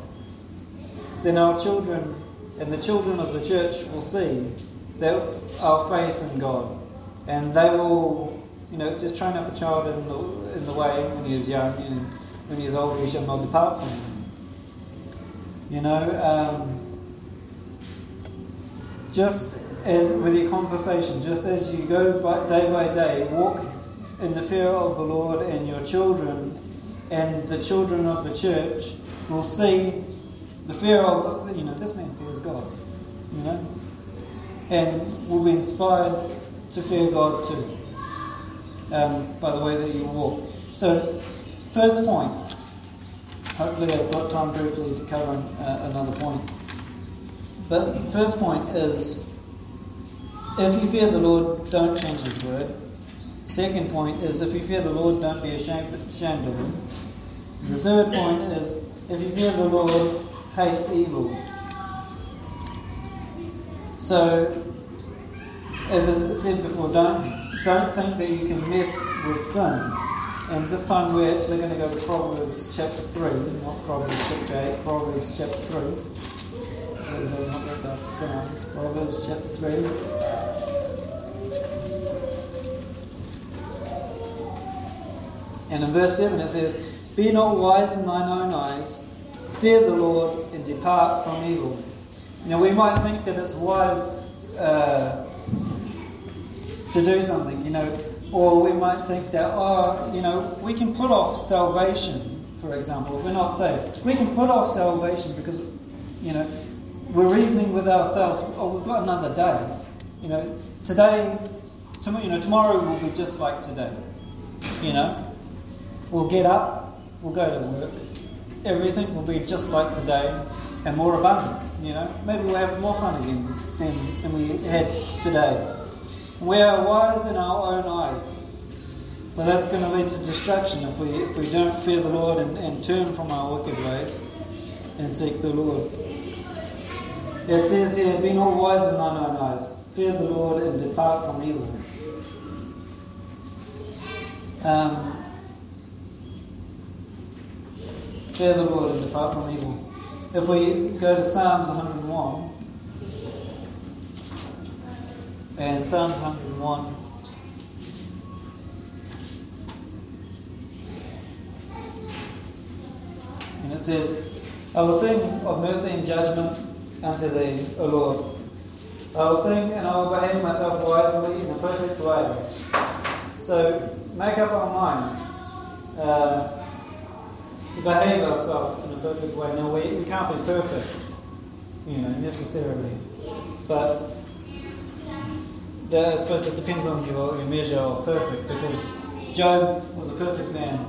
then our children and the children of the church will see that our faith in God, and they will, you know, it says train up a child in the in the way when he is young, and when he is old he shall not depart from him. You know. Um, just as with your conversation, just as you go by, day by day, walk in the fear of the Lord, and your children and the children of the church will see the fear of, you know, this man fears God, you know, and will be inspired to fear God too um, by the way that you walk. So, first point. Hopefully, I've got time briefly to cover uh, another point. But the first point is if you fear the Lord, don't change His word. Second point is if you fear the Lord, don't be ashamed, of Him. The third point is if you fear the Lord, hate evil. So, as I said before, don't don't think that you can mess with sin. And this time we're actually going to go to Proverbs chapter 3, not Proverbs chapter 8, Proverbs chapter 3. the Lord help us after Psalms, Proverbs chapter 3. And in verse 7 it says, Be not wise in thine own eyes, fear the Lord, and depart from evil. Now we might think that it's wise uh, to do something, you know, or we might think that, oh, you know, we can put off salvation, for example, if we're not saved. We can put off salvation because, you know, we're reasoning with ourselves, oh, we've got another day. You know, today, you know, tomorrow will be just like today. You know, we'll get up, we'll go to work, everything will be just like today and more abundant. You know, maybe we'll have more fun again than, than we had today. We are wise in our own eyes. But that's going to lead to destruction if we, if we don't fear the Lord and, and turn from our wicked ways and seek the Lord. It says here, Be not wise in thine own eyes. Fear the Lord and depart from evil. Um, fear the Lord and depart from evil. If we go to Psalms 101, and Psalms 101. And it says, I will sing of mercy and judgment unto thee, O Lord. I will sing and I will behave myself wisely in a perfect way. So make up our minds uh, to behave ourselves in a perfect way. Now we, we can't be perfect, you know, necessarily. But I suppose it depends on your, your measure of perfect because Job was a perfect man.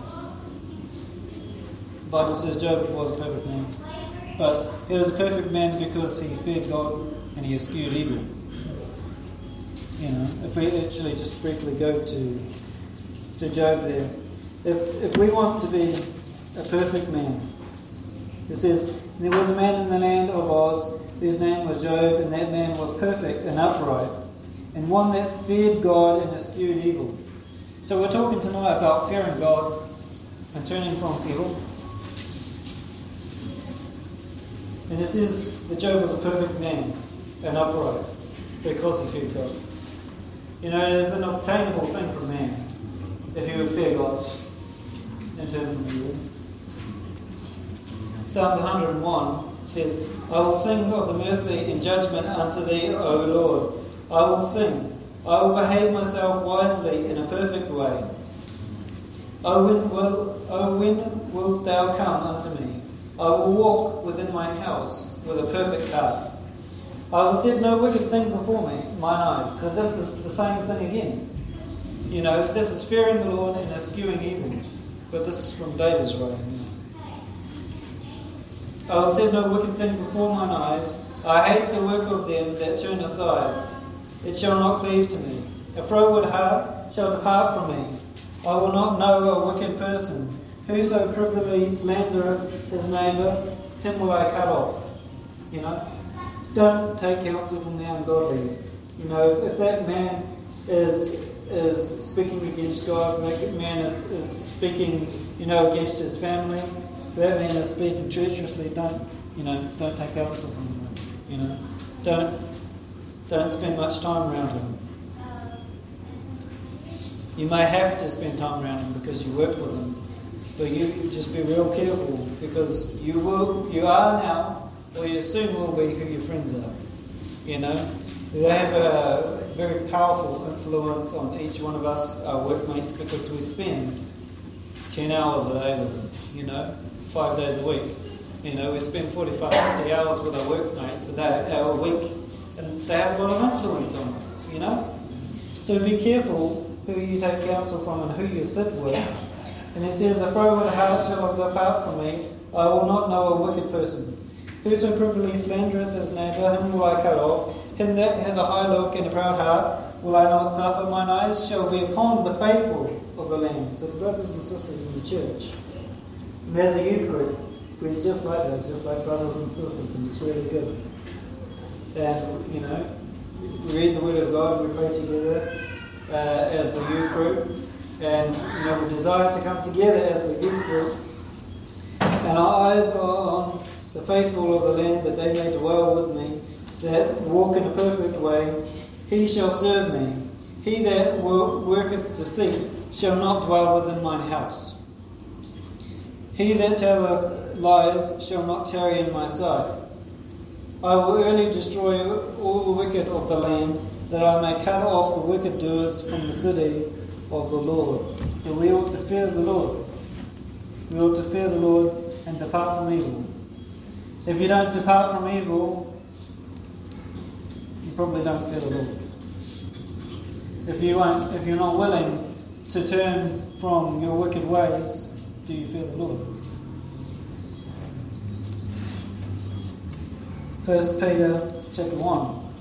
The Bible says Job was a perfect man. But he was a perfect man because he feared God and he eschewed evil. You know, if we actually just briefly go to to Job there, if if we want to be a perfect man, it says there was a man in the land of Uz whose name was Job, and that man was perfect and upright, and one that feared God and eschewed evil. So we're talking tonight about fearing God and turning from evil. And it says that Job was a perfect man and upright because he feared God. You know, it is an obtainable thing for man if he would fear God and turn from evil. Psalms 101 says, I will sing of the mercy and judgment unto thee, O Lord. I will sing. I will behave myself wisely in a perfect way. O when will, o when wilt thou come unto me? I will walk within my house with a perfect heart. I will set no wicked thing before me, mine eyes. So this is the same thing again. You know, this is fearing the Lord and eschewing evil. But this is from David's writing. I will set no wicked thing before mine eyes. I hate the work of them that turn aside. It shall not cleave to me. A froward heart shall depart from me. I will not know a wicked person. Whoso privily slandereth his neighbour, him will I cut off. You know, don't take counsel from the ungodly. You know, if, if that man is is speaking against God, if that man is, is speaking, you know, against his family, that man is speaking treacherously, don't you know, don't take counsel from him. You know, don't don't spend much time around him. You may have to spend time around him because you work with him, but you just be real careful because you will, you are now, or you soon will be who your friends are. You know, they have a very powerful influence on each one of us, our workmates, because we spend ten hours a day with them. You know, five days a week. You know, we spend 45, 50 hours with our workmates a day, a week, and they have a lot of influence on us. You know, so be careful who you take counsel from and who you sit with. And he says, If A froward heart shall depart from me, I will not know a wicked person. Whoso privily slandereth his neighbour, him will I cut off. Him that hath a high look and a proud heart, will I not suffer. Mine eyes shall be upon the faithful of the land. So the brothers and sisters in the church. As a youth group, we're just like that, just like brothers and sisters, and it's really good. And, you know, we read the Word of God, we pray together uh, as a youth group, and you know we desire to come together as a youth group, and our eyes are on the faithful of the land, that they may dwell with me, that walk in a perfect way. He shall serve me. He that worketh deceit shall not dwell within mine house. He that telleth lies shall not tarry in my sight. I will early destroy all the wicked of the land, that I may cut off the wicked doers from the city of the Lord. So we ought to fear the Lord. We ought to fear the Lord and depart from evil. If you don't depart from evil, you probably don't fear the Lord. If you aren't, if you're not willing to turn from your wicked ways, do you fear the Lord? First Peter chapter one,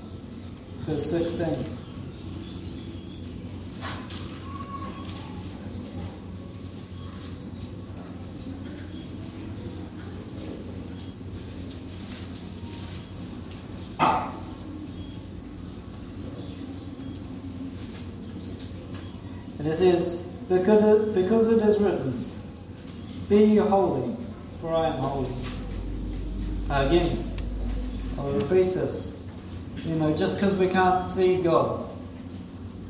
verse sixteen. It says, because it is written, Be holy, for I am holy. Again, I'll repeat this. You know, just because we can't see God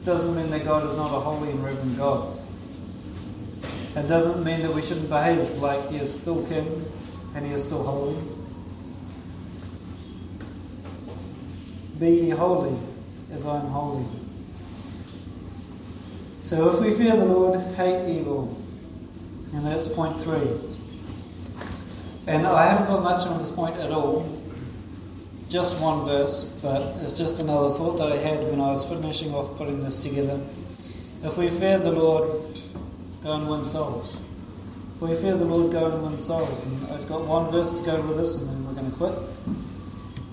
doesn't mean that God is not a holy and reverend God. It doesn't mean that we shouldn't behave like He is still King and He is still holy. Be holy as I am holy. So if we fear the Lord, hate evil. And that's point three. And I haven't got much on this point at all. Just one verse, but it's just another thought that I had when I was finishing off putting this together. If we fear the Lord, go and win souls. If we fear the Lord, go and win souls. And I've got one verse to go with this, and then we're going to quit.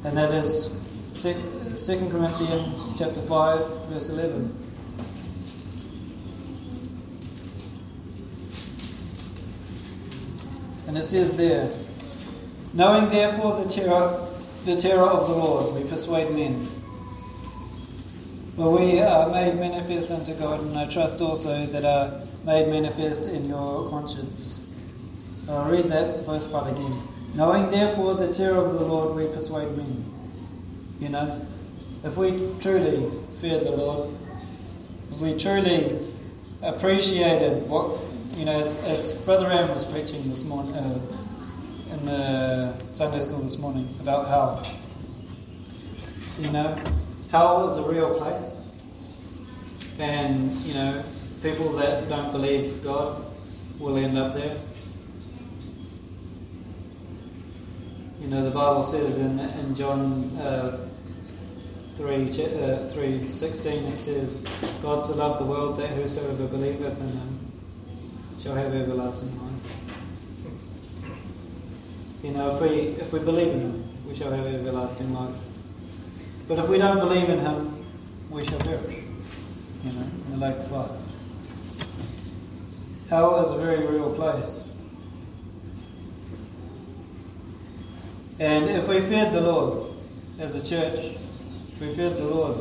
And that is 2 Corinthians chapter 5, verse 11. And it says there, Knowing therefore the terror, the terror of the Lord, we persuade men. For we are made manifest unto God, and I trust also that are made manifest in your conscience. So I'll read that first part again. Knowing therefore the terror of the Lord, we persuade men. You know, if we truly feared the Lord, if we truly appreciated what you know, as, as Brother Aaron was preaching this morning uh, in the Sunday school this morning about hell, you know, hell is a real place, and you know, people that don't believe God will end up there. You know, the Bible says in in John. Uh, 3, uh, 3 16 it says God so loved the world that whosoever believeth in him shall have everlasting life. You know, if we if we believe in Him, we shall have everlasting life. But if we don't believe in Him, we shall perish. You know, in the lake of fire. Hell is a very real place. And if we feared the Lord as a church, if we feared the Lord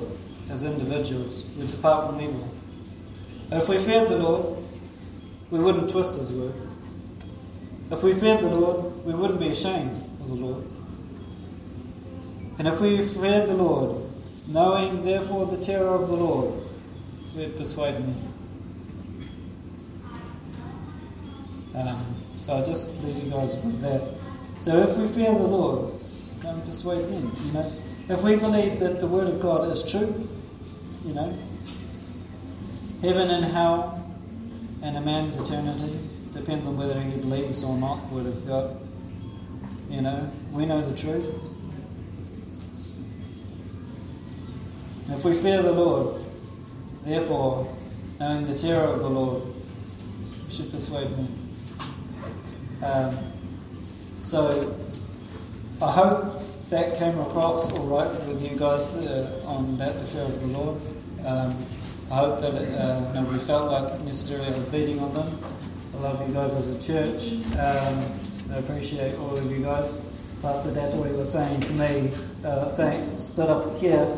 as individuals, we'd depart from evil. if we feared the Lord, we wouldn't twist His word. If we feared the Lord, we wouldn't be ashamed of the Lord. And if we feared the Lord, knowing therefore the terror of the Lord, we'd persuade men. Um, so I'll just leave you guys with that. So if we fear the Lord, and persuade men. You know, if we believe that the Word of God is true, you know, heaven and hell and a man's eternity depends on whether he believes or not Word of God. You know, we know the truth. if we fear the Lord, therefore, knowing the terror of the Lord, should persuade men. Um, so, I hope that came across all right with you guys uh, on that, the fear of the Lord. Um, I hope that uh, nobody felt like necessarily I was beating on them. I love you guys as a church. Um, I appreciate all of you guys. Pastor Datoi was saying to me, uh, saying, stood up here,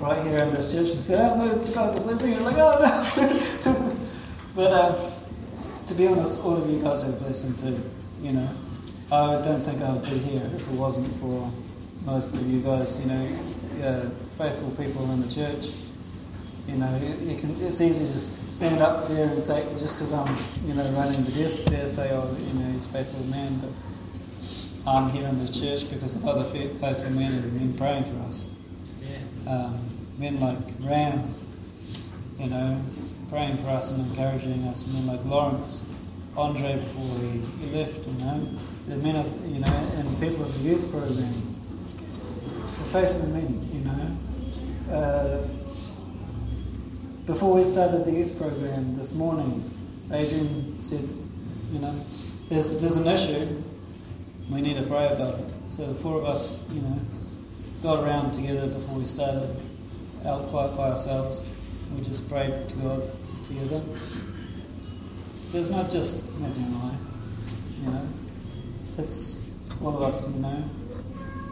right here in this church, and said, "Oh, no, it's are blessing." I'm like, "Oh no!" but um, to be honest, all of you guys are a blessing too. you know, I don't think I'd be here if it wasn't for most of you guys, you know, uh, faithful people in the church. You know, you can, it's easy to stand up there and say, just because I'm, you know, running the desk there, say, oh, you know, he's a faithful man, but I'm here in the church because of other faithful men who have been praying for us. Yeah. Um, men like Ram, you know, praying for us and encouraging us. Men like Lawrence, Andre before he, he left, you know, the men of, you know, and the people of the youth program, the faithful men, you know. Uh, before we started the youth program this morning, Adrian said, you know, there's, there's an issue, we need to pray about it. So the four of us, you know, got around together before we started, out quiet by ourselves. We just prayed to God together. So it's not just Matthew and I, you know, it's all of us, you know,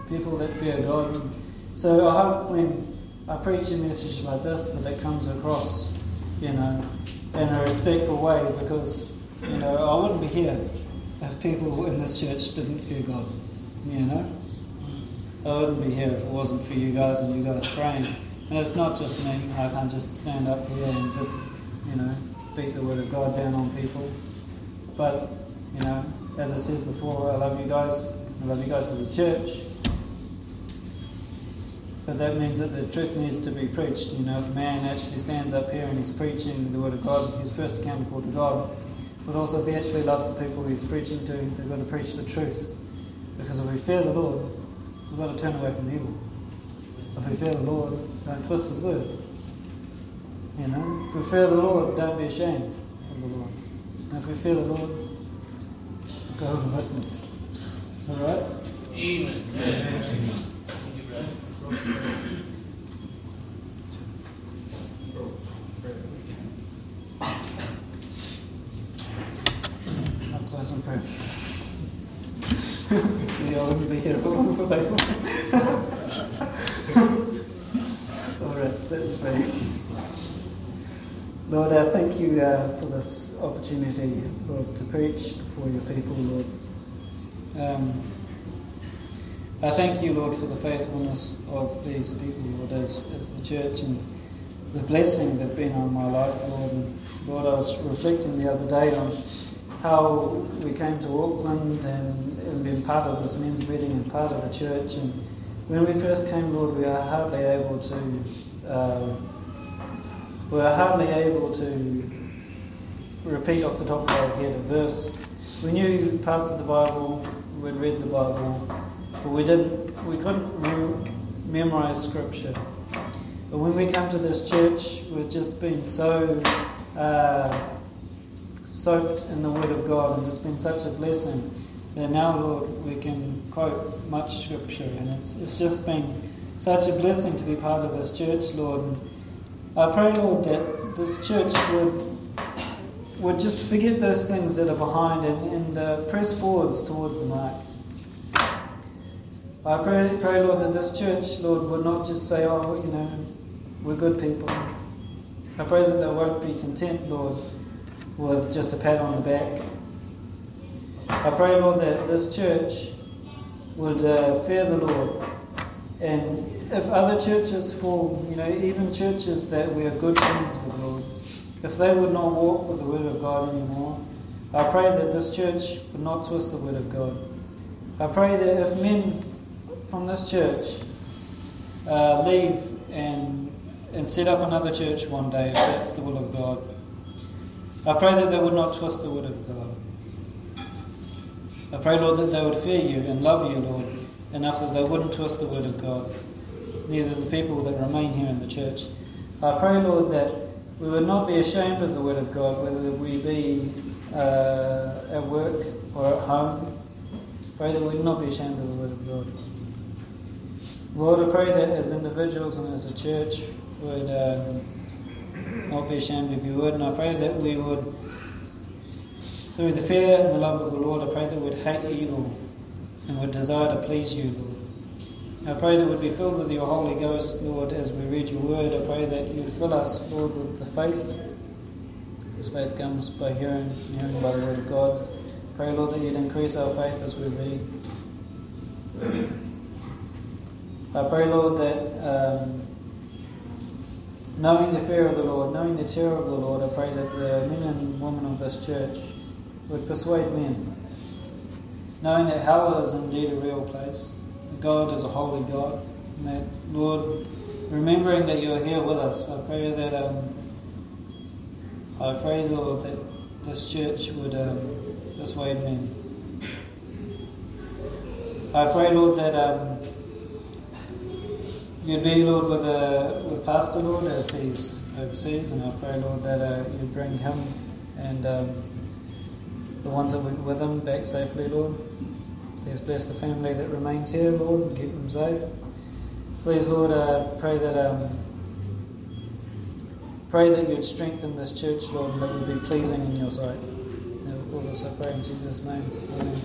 people that fear God. So I hope when I preach a message like this that it comes across, you know, in a respectful way because, you know, I wouldn't be here if people in this church didn't fear God, you know. I wouldn't be here if it wasn't for you guys and you guys praying. And it's not just me. I can't just stand up here and just, you know, beat the word of God down on people. But, you know, as I said before, I love you guys. I love you guys as a church. But that means that the truth needs to be preached. You know, if a man actually stands up here and he's preaching the word of God, he's first accountable to God. But also, if he actually loves the people he's preaching to, they've got to preach the truth. Because if we fear the Lord, we've got to turn away from evil. If we fear the Lord, don't twist his word. You know, if we fear the Lord, don't be ashamed of the Lord. And if we fear the Lord, go and witness. All right? Amen. Amen. You, brother. I'll close in. See, I wouldn't be here it wasn't for people. All right, let's pray. Lord, I thank you uh, for this opportunity, Lord, to preach before your people, Lord. Um, I thank you, Lord, for the faithfulness of these people, Lord, as, as the church and the blessing they've been on my life, Lord. And Lord, I was reflecting the other day on how we came to Auckland and, and been part of this men's meeting and part of the church. And when we first came, Lord, we were hardly able to. Uh, we were hardly able to repeat off the top of our head a verse. We knew parts of the Bible, we'd read the Bible, but we didn't. We couldn't mem- memorize Scripture. But when we come to this church, we've just been so uh, soaked in the Word of God, and it's been such a blessing that now, Lord, we can quote much Scripture, and it's, it's just been such a blessing to be part of this church, Lord. And I pray, Lord, that this church would would just forget those things that are behind and, and uh, press forwards towards the mark. I pray, pray, Lord, that this church, Lord, would not just say, oh, you know, we're good people. I pray that they won't be content, Lord, with just a pat on the back. I pray, Lord, that this church would uh, fear the Lord. And if other churches fall, you know, even churches that we are good friends with, Lord, if they would not walk with the Word of God anymore, I pray that this church would not twist the Word of God. I pray that if men from this church uh, leave and, and set up another church one day, if that's the will of God, I pray that they would not twist the Word of God. I pray, Lord, that they would fear you and love you, Lord, enough that they wouldn't twist the Word of God, neither the people that remain here in the church. I pray, Lord, that we would not be ashamed of the Word of God, whether we be uh, at work or at home. Pray that we would not be ashamed of the Word of God. Lord, I pray that as individuals and as a church would um, not be ashamed of your Word, and I pray that we would, through the fear and the love of the Lord, I pray that we would hate evil and would desire to please you, Lord. I pray that we'd be filled with your Holy Ghost, Lord, as we read your word. I pray that you would fill us, Lord, with the faith. This faith comes by hearing, hearing by the word of God. Pray, Lord, that you'd increase our faith as we read. I pray, Lord, that um, knowing the fear of the Lord, knowing the terror of the Lord, I pray that the men and women of this church would persuade men, knowing that hell is indeed a real place, that God is a holy God, and that, Lord, remembering that you are here with us, I pray that um, I pray, Lord, that this church would um, persuade men. I pray, Lord, that um, you'd be, Lord, with, uh, with Pastor, Lord, as he's overseas, and I pray, Lord, that uh, you'd bring him and um, the ones that went with him back safely, Lord. Please bless the family that remains here, Lord, and keep them safe. Please, Lord, uh, pray that um, pray that you'd strengthen this church, Lord, and that it would be pleasing in your sight. And all this I pray in Jesus' name. Amen.